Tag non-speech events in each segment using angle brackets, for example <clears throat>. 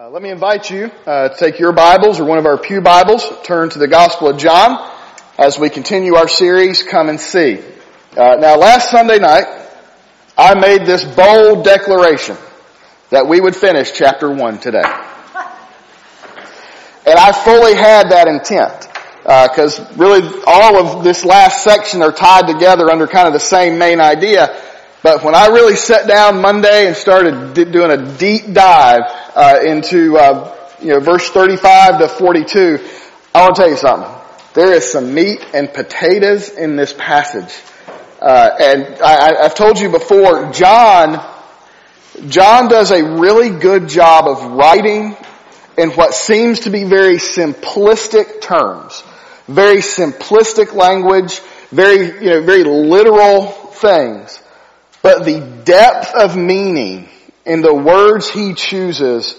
Uh, let me invite you uh, to take your Bibles or one of our Pew Bibles, turn to the Gospel of John as we continue our series, Come and See. Uh, now last Sunday night, I made this bold declaration that we would finish chapter 1 today. And I fully had that intent because really all of this last section are tied together under kind of the same main idea. But when I really sat down Monday and started doing a deep dive uh, into uh, you know verse 35 to 42, I want to tell you something. There is some meat and potatoes in this passage, uh, and I, I've told you before. John, John does a really good job of writing in what seems to be very simplistic terms, very simplistic language, very you know very literal things. But the depth of meaning in the words he chooses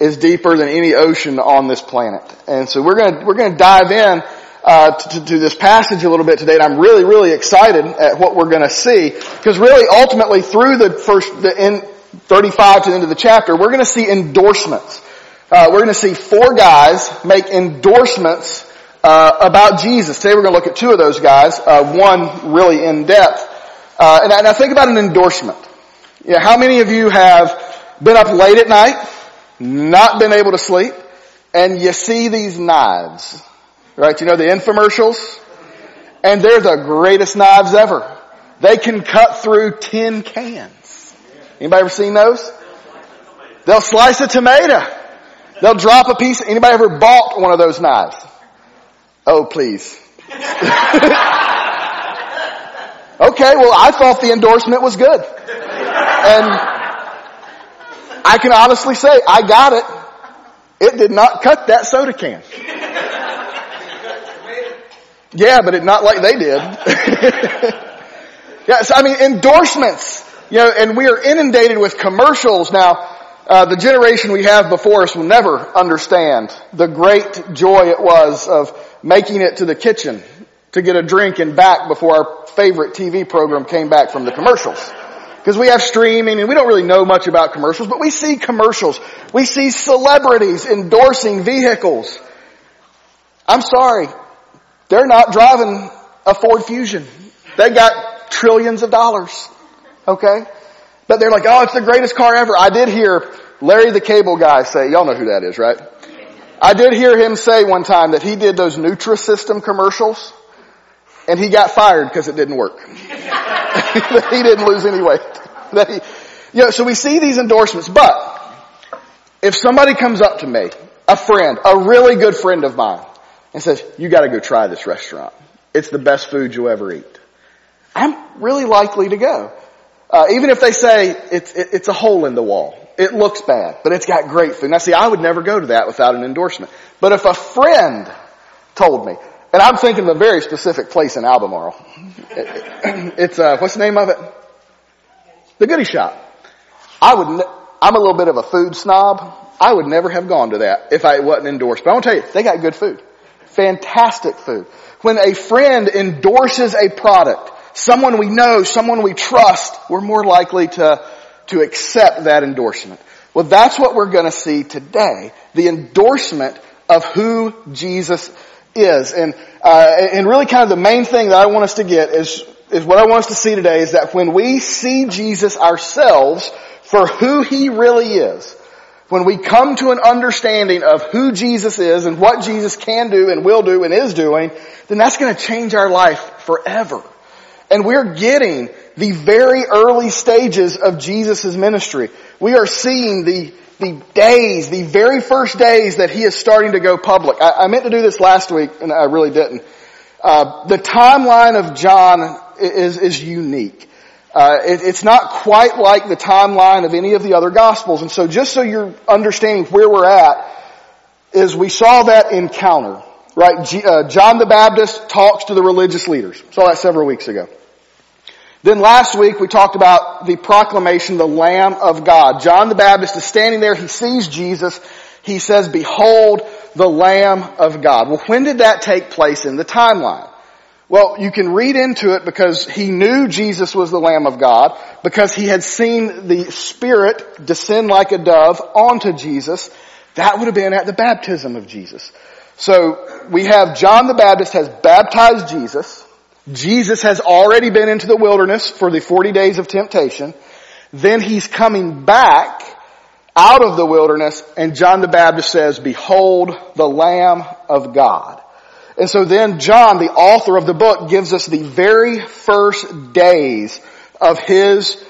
is deeper than any ocean on this planet. And so we're gonna, we're gonna dive in, uh, to, to, this passage a little bit today and I'm really, really excited at what we're gonna see. Because really ultimately through the first, the in 35 to the end of the chapter, we're gonna see endorsements. Uh, we're gonna see four guys make endorsements, uh, about Jesus. Today we're gonna look at two of those guys, uh, one really in depth. Uh, and, and I think about an endorsement. Yeah, how many of you have been up late at night, not been able to sleep, and you see these knives, right? You know the infomercials? And they're the greatest knives ever. They can cut through tin cans. Anybody ever seen those? They'll slice a tomato. They'll drop a piece. Anybody ever bought one of those knives? Oh, please. <laughs> Okay, well I thought the endorsement was good. And I can honestly say, I got it. It did not cut that soda can. Yeah, but it not like they did. <laughs> yes, I mean endorsements. You know, and we are inundated with commercials now. Uh, the generation we have before us will never understand the great joy it was of making it to the kitchen to get a drink and back before our favorite TV program came back from the commercials. Because we have streaming and we don't really know much about commercials, but we see commercials. We see celebrities endorsing vehicles. I'm sorry. They're not driving a Ford Fusion. They got trillions of dollars. Okay? But they're like, oh, it's the greatest car ever. I did hear Larry the Cable Guy say, y'all know who that is, right? I did hear him say one time that he did those Nutrisystem commercials and he got fired because it didn't work. <laughs> he didn't lose any weight. He, you know, so we see these endorsements, but if somebody comes up to me, a friend, a really good friend of mine, and says, you gotta go try this restaurant. It's the best food you'll ever eat. I'm really likely to go. Uh, even if they say it's, it, it's a hole in the wall. It looks bad, but it's got great food. Now see, I would never go to that without an endorsement. But if a friend told me, and I'm thinking of a very specific place in Albemarle. It's, uh, what's the name of it? The Goody Shop. I would, ne- I'm a little bit of a food snob. I would never have gone to that if I wasn't endorsed. But I want to tell you, they got good food. Fantastic food. When a friend endorses a product, someone we know, someone we trust, we're more likely to, to accept that endorsement. Well, that's what we're going to see today. The endorsement of who Jesus is. And, uh, and really kind of the main thing that I want us to get is, is what I want us to see today is that when we see Jesus ourselves for who He really is, when we come to an understanding of who Jesus is and what Jesus can do and will do and is doing, then that's going to change our life forever. And we're getting the very early stages of Jesus' ministry. We are seeing the the days, the very first days that he is starting to go public. I, I meant to do this last week and I really didn't. Uh, the timeline of John is, is unique. Uh, it, it's not quite like the timeline of any of the other gospels. And so just so you're understanding where we're at, is we saw that encounter, right? G, uh, John the Baptist talks to the religious leaders. Saw that several weeks ago. Then last week we talked about the proclamation, the Lamb of God. John the Baptist is standing there, he sees Jesus, he says, behold the Lamb of God. Well, when did that take place in the timeline? Well, you can read into it because he knew Jesus was the Lamb of God, because he had seen the Spirit descend like a dove onto Jesus, That would have been at the baptism of Jesus. So we have John the Baptist has baptized Jesus. Jesus has already been into the wilderness for the 40 days of temptation. Then he's coming back out of the wilderness and John the Baptist says, behold the Lamb of God. And so then John, the author of the book, gives us the very first days of his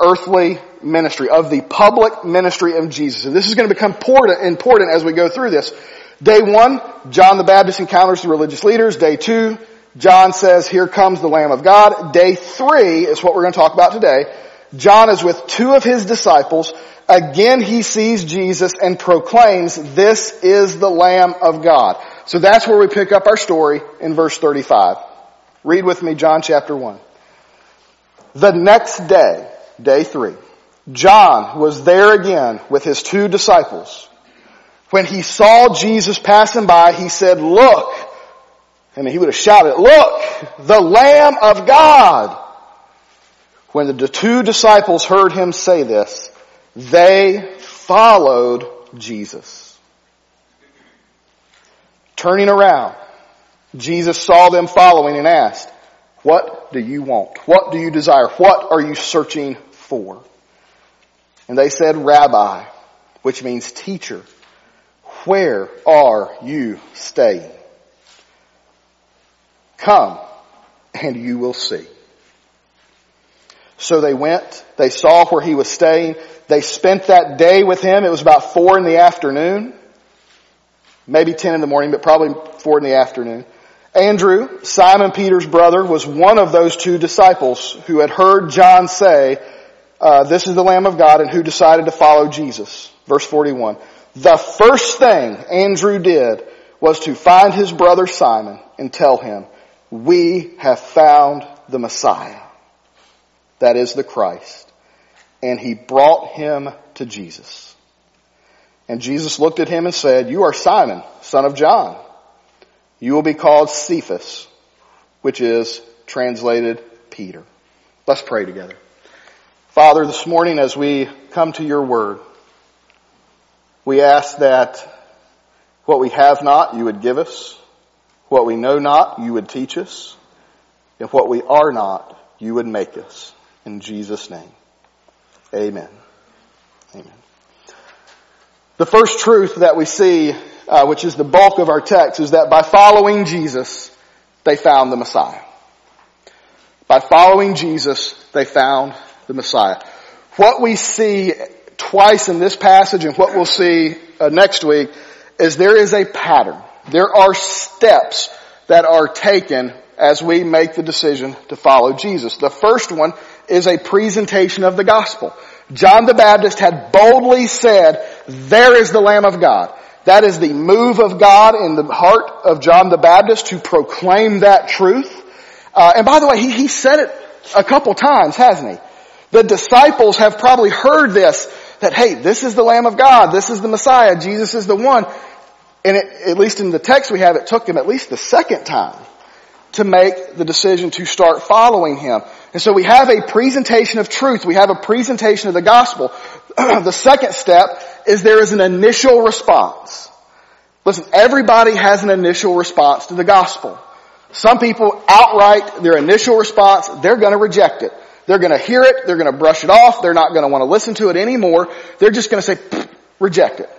earthly ministry, of the public ministry of Jesus. And this is going to become important, as we go through this. Day one, John the Baptist encounters the religious leaders. Day two, John says, here comes the Lamb of God. Day three is what we're going to talk about today. John is with two of his disciples. Again, he sees Jesus and proclaims, this is the Lamb of God. So that's where we pick up our story in verse 35. Read with me John chapter 1. The next day, day three, John was there again with his two disciples. When he saw Jesus passing by, he said, look, Mean, he would have shouted, look, the Lamb of God. When the two disciples heard him say this, they followed Jesus. Turning around, Jesus saw them following and asked, what do you want? What do you desire? What are you searching for? And they said, Rabbi, which means teacher, where are you staying? Come and you will see. So they went, they saw where he was staying, they spent that day with him. It was about four in the afternoon maybe 10 in the morning, but probably 4 in the afternoon. Andrew, Simon Peter's brother, was one of those two disciples who had heard John say, uh, this is the Lamb of God and who decided to follow Jesus. Verse 41. The first thing Andrew did was to find his brother Simon and tell him, we have found the Messiah. That is the Christ. And he brought him to Jesus. And Jesus looked at him and said, You are Simon, son of John. You will be called Cephas, which is translated Peter. Let's pray together. Father, this morning as we come to your word, we ask that what we have not, you would give us. What we know not, you would teach us. And what we are not, you would make us. In Jesus' name. Amen. Amen. The first truth that we see, uh, which is the bulk of our text, is that by following Jesus, they found the Messiah. By following Jesus, they found the Messiah. What we see twice in this passage and what we'll see uh, next week is there is a pattern. There are steps that are taken as we make the decision to follow Jesus. The first one is a presentation of the gospel. John the Baptist had boldly said, there is the Lamb of God. That is the move of God in the heart of John the Baptist to proclaim that truth. Uh, and by the way, he, he said it a couple times, hasn't he? The disciples have probably heard this, that hey, this is the Lamb of God, this is the Messiah, Jesus is the one. And it, at least in the text we have, it took him at least the second time to make the decision to start following Him. And so we have a presentation of truth. We have a presentation of the gospel. <clears throat> the second step is there is an initial response. Listen, everybody has an initial response to the gospel. Some people outright, their initial response, they're gonna reject it. They're gonna hear it, they're gonna brush it off, they're not gonna want to listen to it anymore. They're just gonna say, reject it.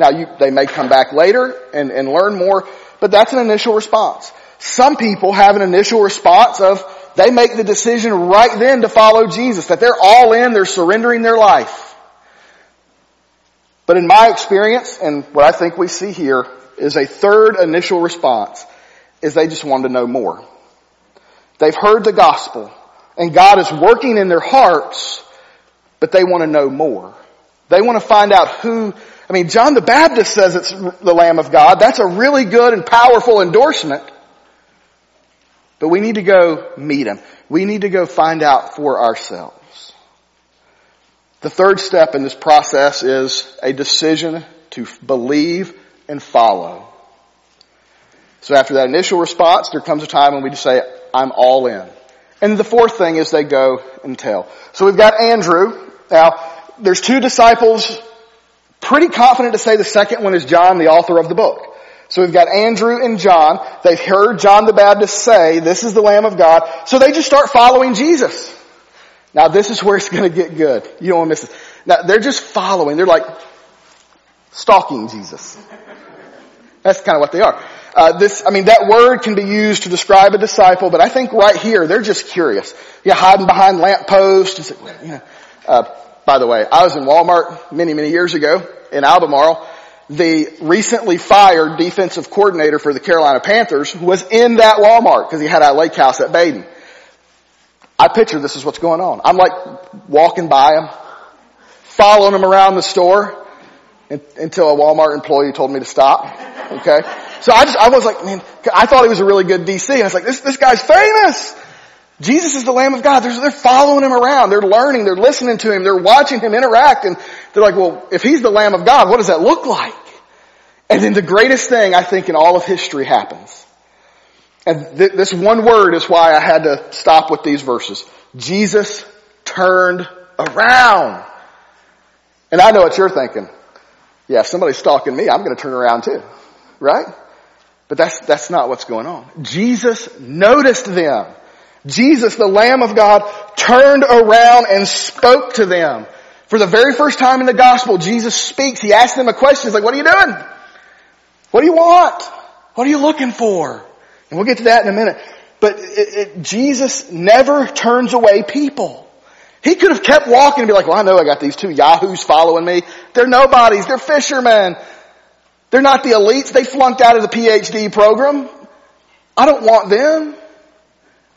Now you, they may come back later and, and learn more, but that's an initial response. Some people have an initial response of they make the decision right then to follow Jesus, that they're all in, they're surrendering their life. But in my experience, and what I think we see here, is a third initial response, is they just want to know more. They've heard the gospel, and God is working in their hearts, but they want to know more. They want to find out who, I mean, John the Baptist says it's the Lamb of God. That's a really good and powerful endorsement. But we need to go meet him. We need to go find out for ourselves. The third step in this process is a decision to believe and follow. So after that initial response, there comes a time when we just say, I'm all in. And the fourth thing is they go and tell. So we've got Andrew. Now, there's two disciples Pretty confident to say the second one is John, the author of the book. So we've got Andrew and John. They've heard John the Baptist say, this is the Lamb of God. So they just start following Jesus. Now this is where it's going to get good. You don't want to miss this. Now they're just following. They're like stalking Jesus. That's kind of what they are. Uh, this, I mean, that word can be used to describe a disciple, but I think right here they're just curious. Yeah, hiding behind lampposts. You know, uh, by the way, I was in Walmart many, many years ago in Albemarle. The recently fired defensive coordinator for the Carolina Panthers was in that Walmart because he had a lake house at Badin. I picture this is what's going on. I'm like walking by him, following him around the store until a Walmart employee told me to stop. Okay. So I just, I was like, man, I thought he was a really good DC. I was like, this, this guy's famous. Jesus is the Lamb of God. They're, they're following him around. They're learning. They're listening to him. They're watching him interact. And they're like, well, if he's the Lamb of God, what does that look like? And then the greatest thing I think in all of history happens. And th- this one word is why I had to stop with these verses. Jesus turned around. And I know what you're thinking. Yeah, if somebody's stalking me, I'm going to turn around too. Right? But that's, that's not what's going on. Jesus noticed them. Jesus, the Lamb of God, turned around and spoke to them. For the very first time in the gospel, Jesus speaks. He asks them a question. He's like, what are you doing? What do you want? What are you looking for? And we'll get to that in a minute. But it, it, Jesus never turns away people. He could have kept walking and be like, well, I know I got these two yahoos following me. They're nobodies. They're fishermen. They're not the elites. They flunked out of the PhD program. I don't want them.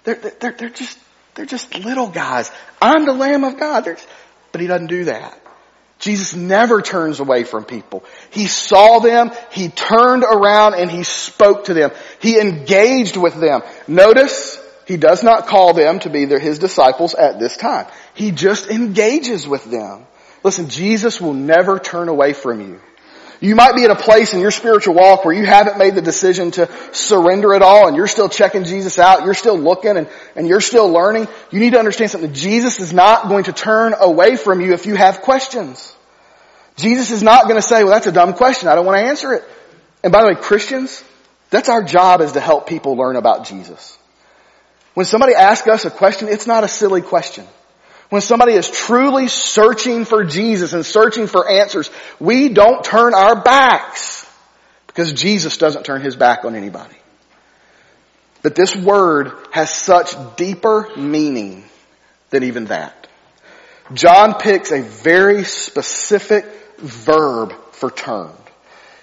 They're, they're, they're just, they're just little guys. I'm the Lamb of God. They're, but he doesn't do that. Jesus never turns away from people. He saw them, he turned around and he spoke to them. He engaged with them. Notice, he does not call them to be their, his disciples at this time. He just engages with them. Listen, Jesus will never turn away from you. You might be at a place in your spiritual walk where you haven't made the decision to surrender at all and you're still checking Jesus out, you're still looking and, and you're still learning. You need to understand something. Jesus is not going to turn away from you if you have questions. Jesus is not going to say, well that's a dumb question, I don't want to answer it. And by the way, Christians, that's our job is to help people learn about Jesus. When somebody asks us a question, it's not a silly question. When somebody is truly searching for Jesus and searching for answers, we don't turn our backs because Jesus doesn't turn his back on anybody. But this word has such deeper meaning than even that. John picks a very specific verb for turned.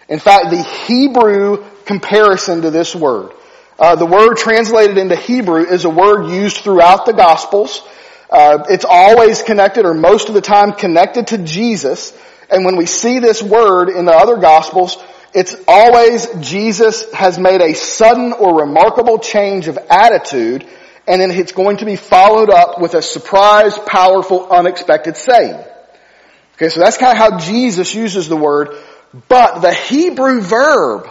In fact, the Hebrew comparison to this word, uh, the word translated into Hebrew is a word used throughout the Gospels. Uh, it's always connected, or most of the time connected to Jesus. And when we see this word in the other Gospels, it's always Jesus has made a sudden or remarkable change of attitude, and then it's going to be followed up with a surprise, powerful, unexpected saying. Okay, so that's kind of how Jesus uses the word, but the Hebrew verb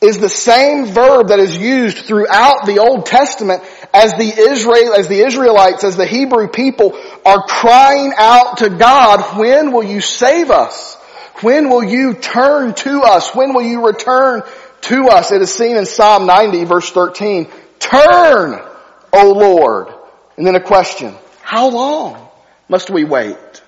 is the same verb that is used throughout the Old Testament as the Israel, as the Israelites, as the Hebrew people are crying out to God, when will you save us? When will you turn to us? When will you return to us? It is seen in Psalm 90 verse 13. Turn, O Lord. And then a question. How long must we wait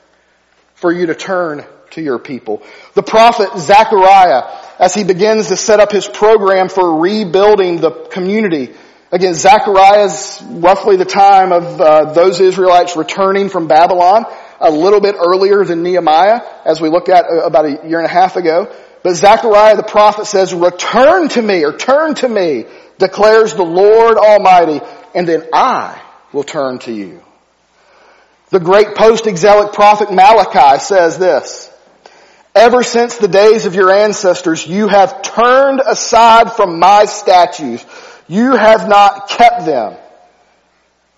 for you to turn to your people. The prophet Zechariah, as he begins to set up his program for rebuilding the community, again, Zechariah is roughly the time of uh, those Israelites returning from Babylon, a little bit earlier than Nehemiah, as we looked at uh, about a year and a half ago. But Zechariah the prophet says, return to me, or turn to me, declares the Lord Almighty, and then I will turn to you. The great post-exilic prophet Malachi says this, Ever since the days of your ancestors, you have turned aside from my statutes. You have not kept them.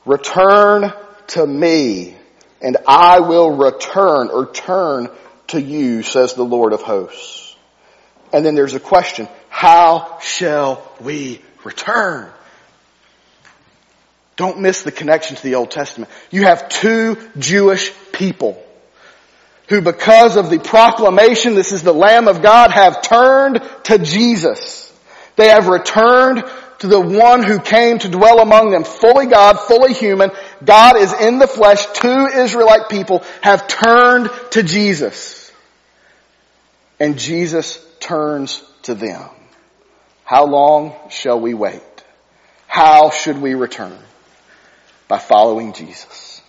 Return to me and I will return or turn to you, says the Lord of hosts. And then there's a question. How shall we return? Don't miss the connection to the Old Testament. You have two Jewish people who because of the proclamation, this is the Lamb of God, have turned to Jesus. They have returned to the one who came to dwell among them, fully God, fully human. God is in the flesh. Two Israelite people have turned to Jesus. And Jesus turns to them. How long shall we wait? How should we return? By following Jesus.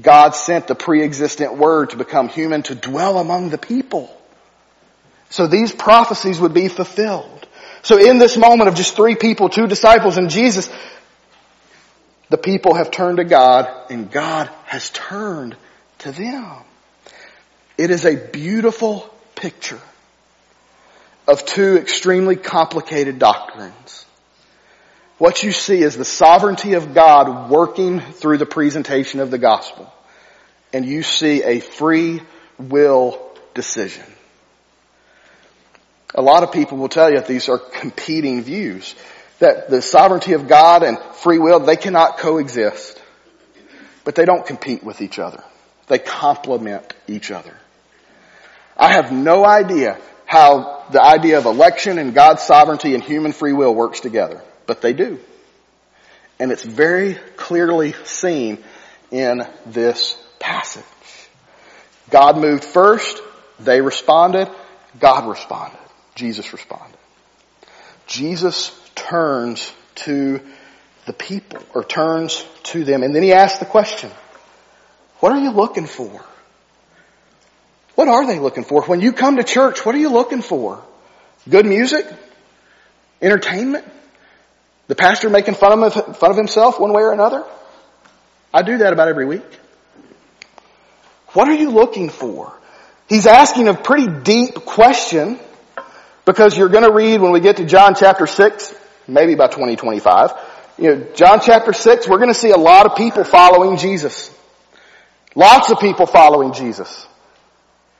God sent the pre-existent word to become human to dwell among the people. So these prophecies would be fulfilled. So in this moment of just three people, two disciples and Jesus, the people have turned to God and God has turned to them. It is a beautiful picture of two extremely complicated doctrines. What you see is the sovereignty of God working through the presentation of the gospel. And you see a free will decision. A lot of people will tell you that these are competing views. That the sovereignty of God and free will, they cannot coexist. But they don't compete with each other. They complement each other. I have no idea how the idea of election and God's sovereignty and human free will works together. But they do. And it's very clearly seen in this passage. God moved first. They responded. God responded. Jesus responded. Jesus turns to the people or turns to them and then he asks the question, what are you looking for? What are they looking for? When you come to church, what are you looking for? Good music? Entertainment? The pastor making fun of, fun of himself one way or another? I do that about every week. What are you looking for? He's asking a pretty deep question because you're going to read when we get to John chapter 6, maybe by 2025, you know, John chapter 6, we're going to see a lot of people following Jesus. Lots of people following Jesus.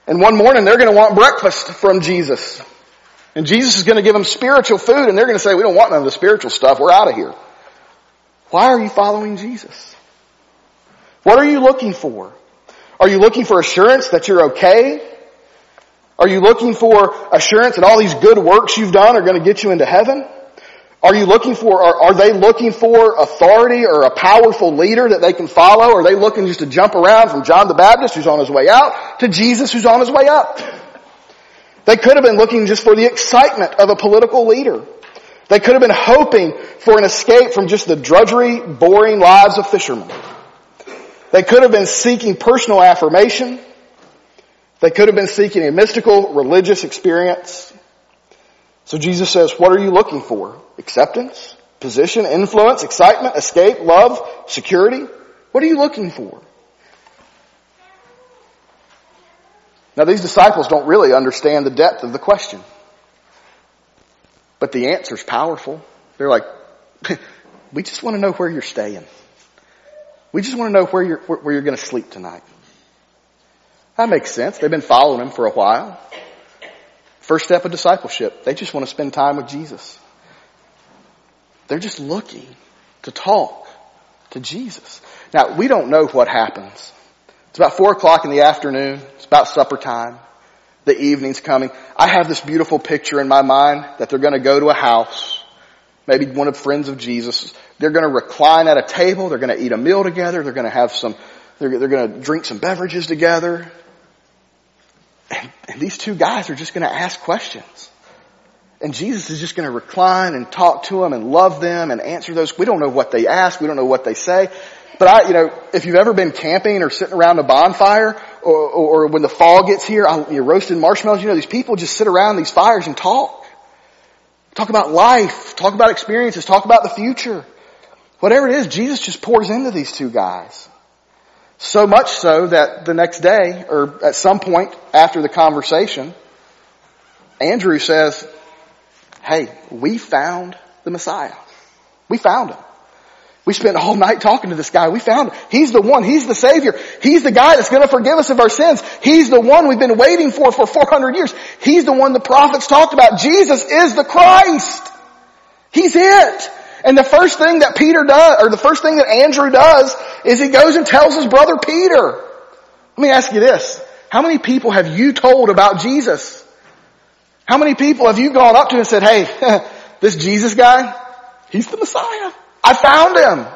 And one morning they're going to want breakfast from Jesus. And Jesus is going to give them spiritual food and they're going to say, we don't want none of the spiritual stuff. We're out of here. Why are you following Jesus? What are you looking for? Are you looking for assurance that you're okay? Are you looking for assurance that all these good works you've done are going to get you into heaven? Are you looking for, are, are, they looking for authority or a powerful leader that they can follow? Are they looking just to jump around from John the Baptist who's on his way out to Jesus who's on his way up? They could have been looking just for the excitement of a political leader. They could have been hoping for an escape from just the drudgery, boring lives of fishermen. They could have been seeking personal affirmation. They could have been seeking a mystical religious experience. So Jesus says, what are you looking for? Acceptance? Position? Influence? Excitement? Escape? Love? Security? What are you looking for? Now these disciples don't really understand the depth of the question. But the answer is powerful. They're like, <laughs> we just want to know where you're staying. We just want to know where you're, where you're going to sleep tonight. That makes sense. They've been following him for a while. First step of discipleship. They just want to spend time with Jesus. They're just looking to talk to Jesus. Now, we don't know what happens. It's about four o'clock in the afternoon. It's about supper time. The evening's coming. I have this beautiful picture in my mind that they're going to go to a house, maybe one of friends of Jesus. They're going to recline at a table. They're going to eat a meal together. They're going to have some, they're, they're going to drink some beverages together. And, and these two guys are just going to ask questions. And Jesus is just going to recline and talk to them and love them and answer those. We don't know what they ask. We don't know what they say. But I, you know, if you've ever been camping or sitting around a bonfire or, or, or when the fall gets here, I, you're roasting marshmallows, you know, these people just sit around these fires and talk. Talk about life, talk about experiences, talk about the future. Whatever it is, Jesus just pours into these two guys. So much so that the next day, or at some point after the conversation, Andrew says, hey, we found the Messiah. We found him. We spent all <laughs> night talking to this guy. We found him. He's the one. He's the Savior. He's the guy that's going to forgive us of our sins. He's the one we've been waiting for for 400 years. He's the one the prophets talked about. Jesus is the Christ. He's it. And the first thing that Peter does, or the first thing that Andrew does, is he goes and tells his brother Peter. Let me ask you this. How many people have you told about Jesus? How many people have you gone up to and said, hey, <laughs> this Jesus guy, he's the Messiah. I found him.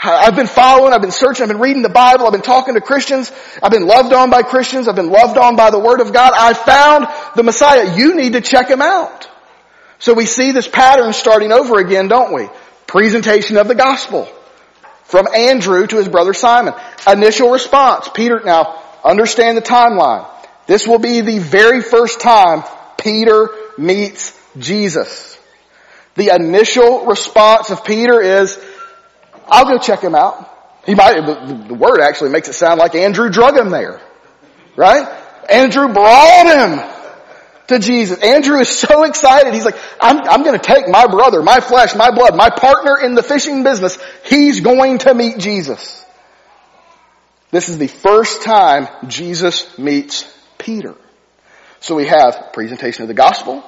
I've been following, I've been searching, I've been reading the Bible, I've been talking to Christians, I've been loved on by Christians, I've been loved on by the Word of God. I found the Messiah. You need to check him out. So we see this pattern starting over again, don't we? Presentation of the gospel from Andrew to his brother Simon. Initial response. Peter, now understand the timeline. This will be the very first time Peter meets Jesus. The initial response of Peter is, I'll go check him out. He might, the word actually makes it sound like Andrew drug him there. Right? Andrew brought him to Jesus. Andrew is so excited. He's like, I'm, I'm going to take my brother, my flesh, my blood, my partner in the fishing business. He's going to meet Jesus. This is the first time Jesus meets Peter. So we have presentation of the gospel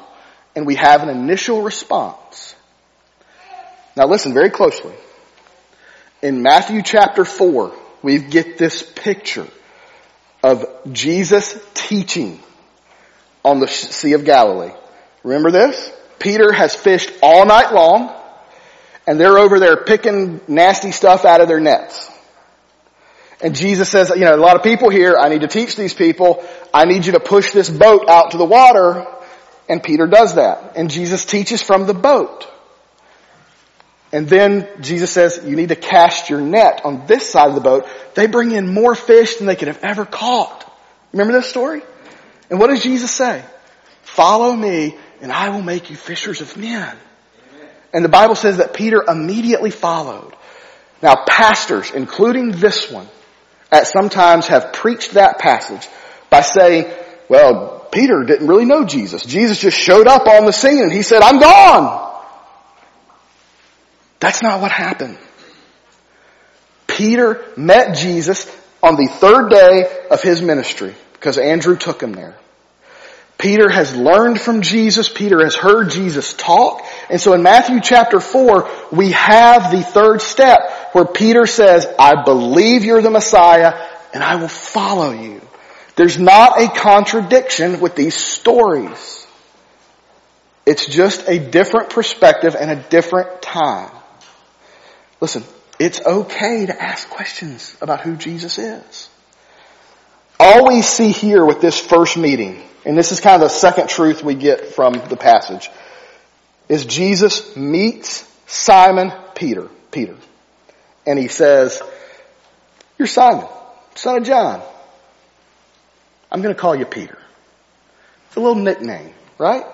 and we have an initial response. Now listen very closely. In Matthew chapter 4, we get this picture of Jesus teaching on the Sea of Galilee. Remember this? Peter has fished all night long and they're over there picking nasty stuff out of their nets. And Jesus says, you know, a lot of people here, I need to teach these people, I need you to push this boat out to the water, and Peter does that. And Jesus teaches from the boat. And then Jesus says, you need to cast your net on this side of the boat. They bring in more fish than they could have ever caught. Remember this story? And what does Jesus say? Follow me and I will make you fishers of men. And the Bible says that Peter immediately followed. Now pastors, including this one, at sometimes have preached that passage by saying, well, Peter didn't really know Jesus. Jesus just showed up on the scene and he said, I'm gone. That's not what happened. Peter met Jesus on the third day of his ministry because Andrew took him there. Peter has learned from Jesus. Peter has heard Jesus talk. And so in Matthew chapter 4, we have the third step where Peter says, I believe you're the Messiah and I will follow you. There's not a contradiction with these stories. It's just a different perspective and a different time. Listen, it's okay to ask questions about who Jesus is. All we see here with this first meeting and this is kind of the second truth we get from the passage, is Jesus meets Simon Peter, Peter. And he says, you're Simon, son of John. I'm going to call you Peter. It's a little nickname, right?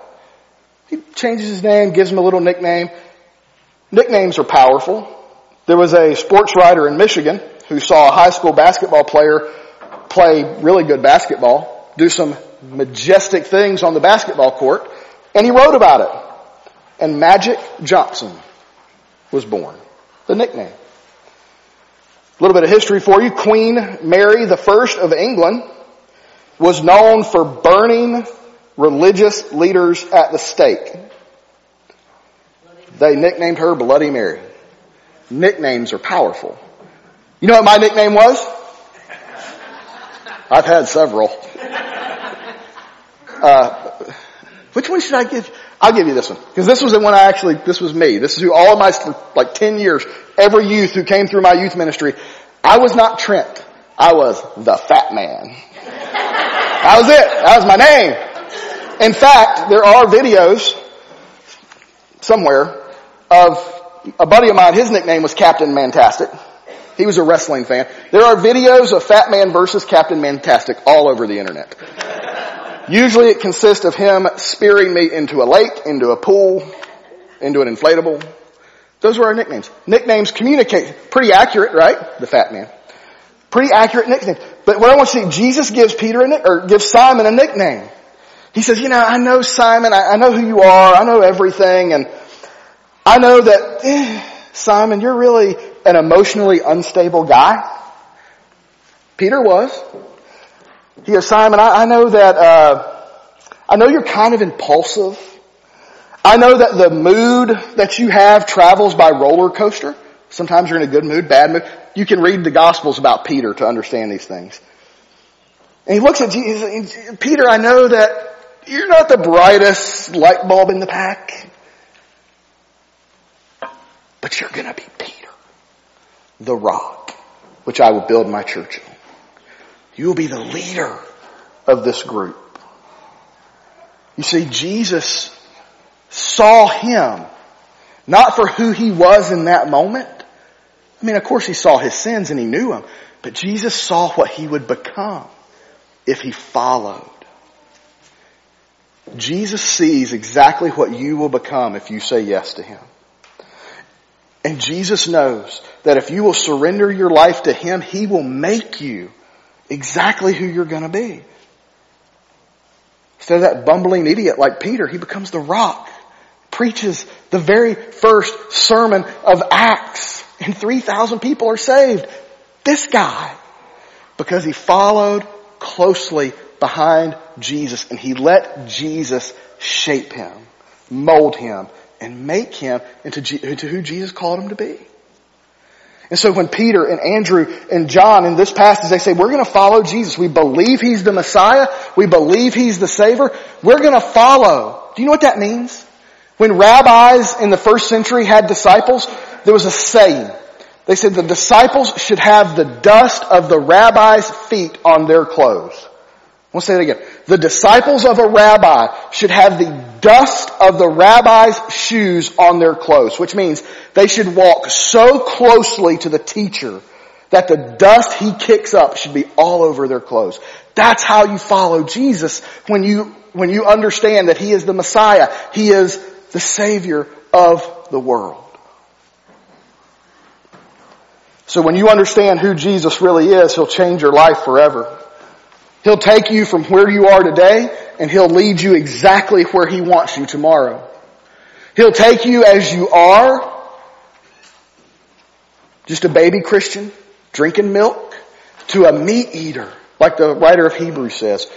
He changes his name, gives him a little nickname. Nicknames are powerful. There was a sports writer in Michigan who saw a high school basketball player play really good basketball, do some majestic things on the basketball court, and he wrote about it. And Magic Johnson was born. The nickname. A little bit of history for you. Queen Mary I of England was known for burning religious leaders at the stake. They nicknamed her Bloody Mary. Nicknames are powerful. You know what my nickname was? I've had several. <laughs> Uh, which one should I give? I'll give you this one. Because this was the one I actually, this was me. This is who all of my, like 10 years, every youth who came through my youth ministry, I was not Trent. I was the fat man. that was it. That was my name. In fact, there are videos somewhere of a buddy of mine, his nickname was Captain Mantastic. He was a wrestling fan. There are videos of Fat Man versus Captain Mantastic all over the internet. Usually it consists of him spearing me into a lake, into a pool, into an inflatable. Those were our nicknames. Nicknames communicate. Pretty accurate, right? The fat man. Pretty accurate nickname. But what I want to see, Jesus gives Peter a, or gives Simon a nickname. He says, you know, I know Simon, I, I know who you are, I know everything, and I know that, eh, Simon, you're really an emotionally unstable guy. Peter was. He goes, Simon, I, I know that, uh, I know you're kind of impulsive. I know that the mood that you have travels by roller coaster. Sometimes you're in a good mood, bad mood. You can read the Gospels about Peter to understand these things. And he looks at Jesus, Peter, I know that you're not the brightest light bulb in the pack, but you're gonna be Peter, the rock, which I will build my church on. You will be the leader of this group. You see, Jesus saw him not for who he was in that moment. I mean, of course he saw his sins and he knew him, but Jesus saw what he would become if he followed. Jesus sees exactly what you will become if you say yes to him. And Jesus knows that if you will surrender your life to him, he will make you exactly who you're going to be. Instead of that bumbling idiot like Peter, he becomes the rock, preaches the very first sermon of Acts, and 3,000 people are saved. This guy, because he followed closely behind Jesus and he let Jesus shape him, mold him, and make him into, into who Jesus called him to be. And so when Peter and Andrew and John in this passage, they say, we're going to follow Jesus. We believe He's the Messiah. We believe He's the Savior. We're going to follow. Do you know what that means? When rabbis in the first century had disciples, there was a saying. They said the disciples should have the dust of the rabbi's feet on their clothes. I'll say it again. The disciples of a rabbi should have the dust of the rabbi's shoes on their clothes, which means they should walk so closely to the teacher that the dust he kicks up should be all over their clothes. That's how you follow Jesus when you, when you understand that he is the Messiah. He is the Savior of the world. So when you understand who Jesus really is, He'll change your life forever. He'll take you from where you are today and He'll lead you exactly where He wants you tomorrow. He'll take you as you are, just a baby Christian, drinking milk, to a meat eater, like the writer of Hebrews says.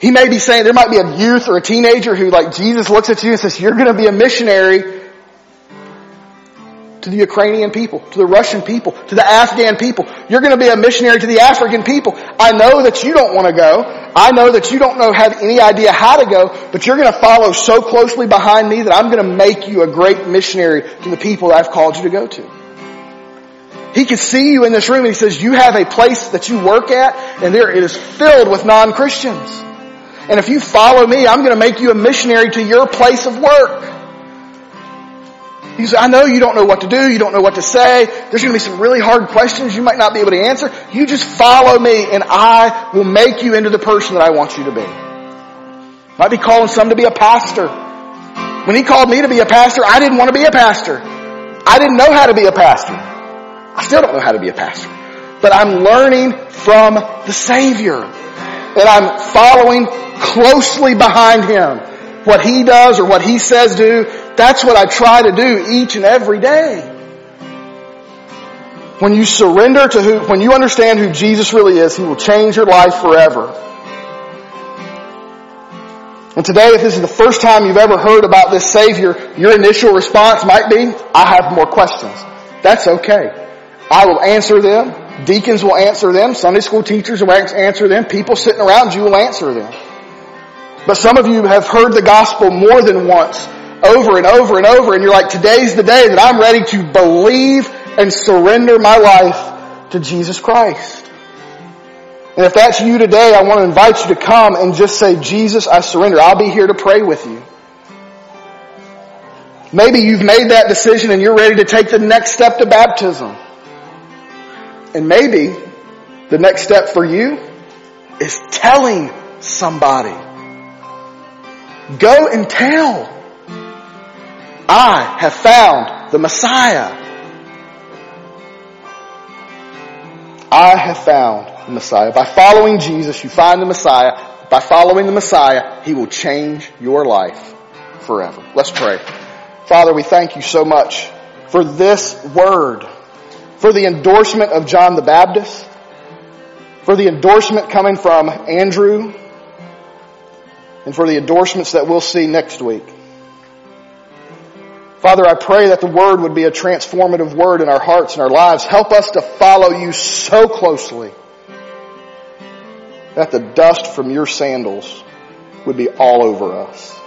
He may be saying there might be a youth or a teenager who like Jesus looks at you and says, you're going to be a missionary to the Ukrainian people, to the Russian people, to the Afghan people. You're going to be a missionary to the African people. I know that you don't want to go. I know that you don't know have any idea how to go, but you're going to follow so closely behind me that I'm going to make you a great missionary to the people that I've called you to go to. He can see you in this room and he says, you have a place that you work at and there it is filled with non-Christians. And if you follow me, I'm going to make you a missionary to your place of work. He says, I know you don't know what to do. You don't know what to say. There's going to be some really hard questions you might not be able to answer. You just follow me and I will make you into the person that I want you to be. Might be calling some to be a pastor. When he called me to be a pastor, I didn't want to be a pastor. I didn't know how to be a pastor. I still don't know how to be a pastor. But I'm learning from the Savior. And I'm following closely behind Him. What He does or what He says do, that's what I try to do each and every day. When you surrender to who, when you understand who Jesus really is, He will change your life forever. And today, if this is the first time you've ever heard about this Savior, your initial response might be, I have more questions. That's okay. I will answer them. Deacons will answer them. Sunday school teachers will answer them. People sitting around you will answer them. But some of you have heard the gospel more than once over and over and over and you're like, today's the day that I'm ready to believe and surrender my life to Jesus Christ. And if that's you today, I want to invite you to come and just say, Jesus, I surrender. I'll be here to pray with you. Maybe you've made that decision and you're ready to take the next step to baptism. And maybe the next step for you is telling somebody. Go and tell. I have found the Messiah. I have found the Messiah. By following Jesus, you find the Messiah. By following the Messiah, He will change your life forever. Let's pray. Father, we thank you so much for this word, for the endorsement of John the Baptist, for the endorsement coming from Andrew, and for the endorsements that we'll see next week. Father, I pray that the word would be a transformative word in our hearts and our lives. Help us to follow you so closely that the dust from your sandals would be all over us.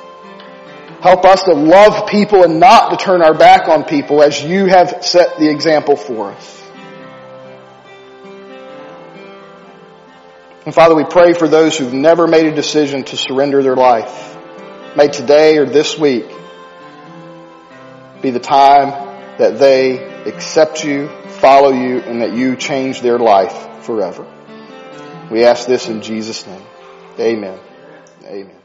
Help us to love people and not to turn our back on people as you have set the example for us. And Father, we pray for those who've never made a decision to surrender their life. May today or this week be the time that they accept you, follow you, and that you change their life forever. We ask this in Jesus' name. Amen. Amen.